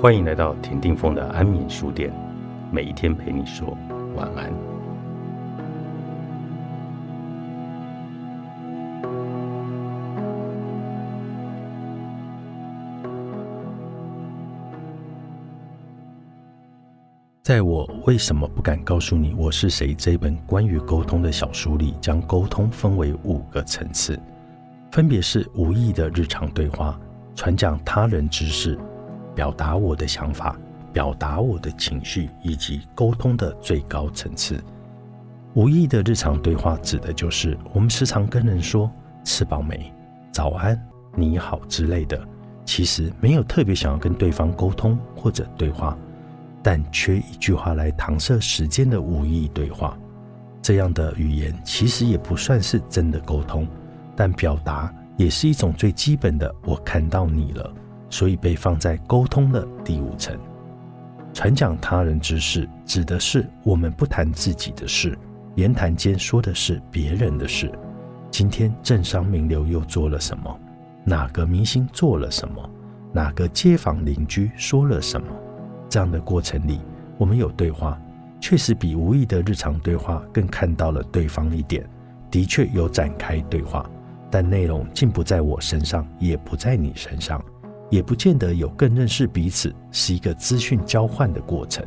欢迎来到田定峰的安眠书店，每一天陪你说晚安。在我为什么不敢告诉你我是谁这本关于沟通的小书里，将沟通分为五个层次，分别是无意的日常对话、传讲他人知识。表达我的想法，表达我的情绪，以及沟通的最高层次。无意的日常对话指的就是我们时常跟人说“吃饱没”“早安”“你好”之类的，其实没有特别想要跟对方沟通或者对话，但缺一句话来搪塞时间的无意对话。这样的语言其实也不算是真的沟通，但表达也是一种最基本的“我看到你了”。所以被放在沟通的第五层，传讲他人之事，指的是我们不谈自己的事，言谈间说的是别人的事。今天政商名流又做了什么？哪个明星做了什么？哪个街坊邻居说了什么？这样的过程里，我们有对话，确实比无意的日常对话更看到了对方一点，的确有展开对话，但内容竟不在我身上，也不在你身上。也不见得有更认识彼此，是一个资讯交换的过程。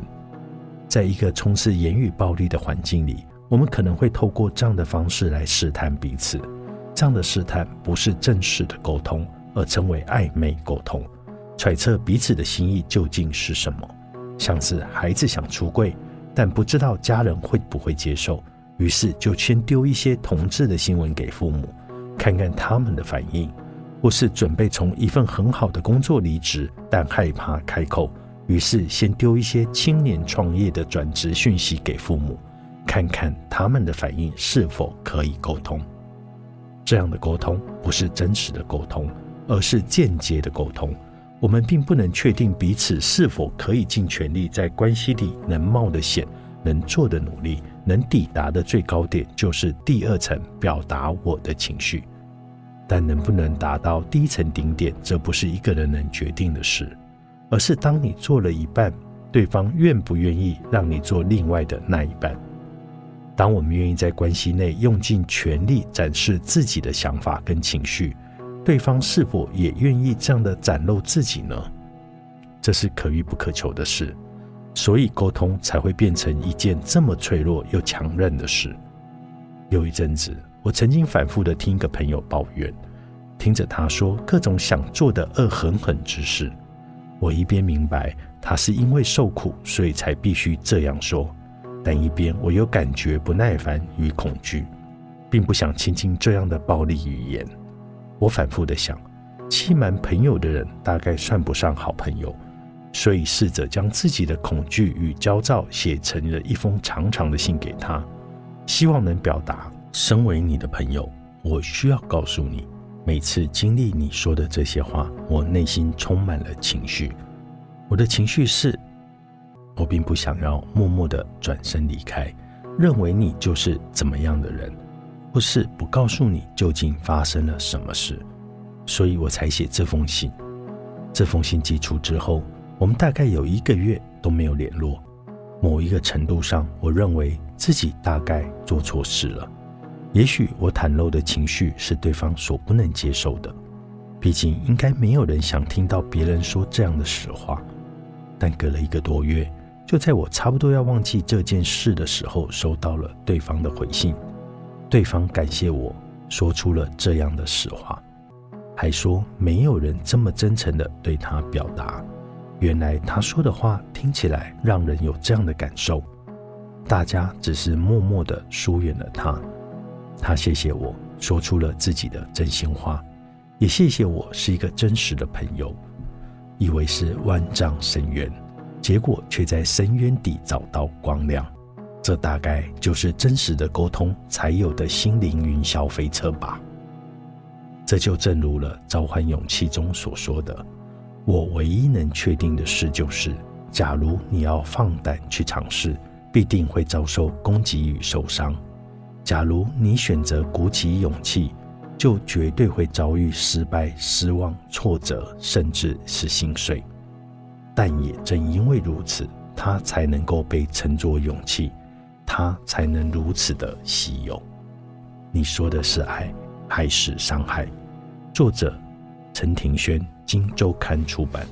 在一个充斥言语暴力的环境里，我们可能会透过这样的方式来试探彼此。这样的试探不是正式的沟通，而称为暧昧沟通，揣测彼此的心意究竟是什么。像是孩子想出柜，但不知道家人会不会接受，于是就先丢一些同志的新闻给父母，看看他们的反应。或是准备从一份很好的工作离职，但害怕开口，于是先丢一些青年创业的转职讯息给父母，看看他们的反应是否可以沟通。这样的沟通不是真实的沟通，而是间接的沟通。我们并不能确定彼此是否可以尽全力在关系里能冒的险，能做的努力，能抵达的最高点，就是第二层表达我的情绪。但能不能达到第一层顶点，这不是一个人能决定的事，而是当你做了一半，对方愿不愿意让你做另外的那一半。当我们愿意在关系内用尽全力展示自己的想法跟情绪，对方是否也愿意这样的展露自己呢？这是可遇不可求的事，所以沟通才会变成一件这么脆弱又强韧的事。有一阵子。我曾经反复的听一个朋友抱怨，听着他说各种想做的恶狠狠之事，我一边明白他是因为受苦，所以才必须这样说，但一边我又感觉不耐烦与恐惧，并不想倾听这样的暴力语言。我反复的想，欺瞒朋友的人大概算不上好朋友，所以试着将自己的恐惧与焦躁写成了一封长长的信给他，希望能表达。身为你的朋友，我需要告诉你，每次经历你说的这些话，我内心充满了情绪。我的情绪是，我并不想要默默的转身离开，认为你就是怎么样的人，或是不告诉你究竟发生了什么事，所以我才写这封信。这封信寄出之后，我们大概有一个月都没有联络。某一个程度上，我认为自己大概做错事了。也许我袒露的情绪是对方所不能接受的，毕竟应该没有人想听到别人说这样的实话。但隔了一个多月，就在我差不多要忘记这件事的时候，收到了对方的回信。对方感谢我说出了这样的实话，还说没有人这么真诚的对他表达。原来他说的话听起来让人有这样的感受，大家只是默默的疏远了他。他谢谢我说出了自己的真心话，也谢谢我是一个真实的朋友。以为是万丈深渊，结果却在深渊底找到光亮。这大概就是真实的沟通才有的心灵云霄飞车吧。这就正如了《召唤勇气》中所说的：“我唯一能确定的事就是，假如你要放胆去尝试，必定会遭受攻击与受伤。”假如你选择鼓起勇气，就绝对会遭遇失败、失望、挫折，甚至是心碎。但也正因为如此，它才能够被称作勇气，它才能如此的稀有。你说的是爱还是伤害？作者：陈庭轩，《金周刊》出版。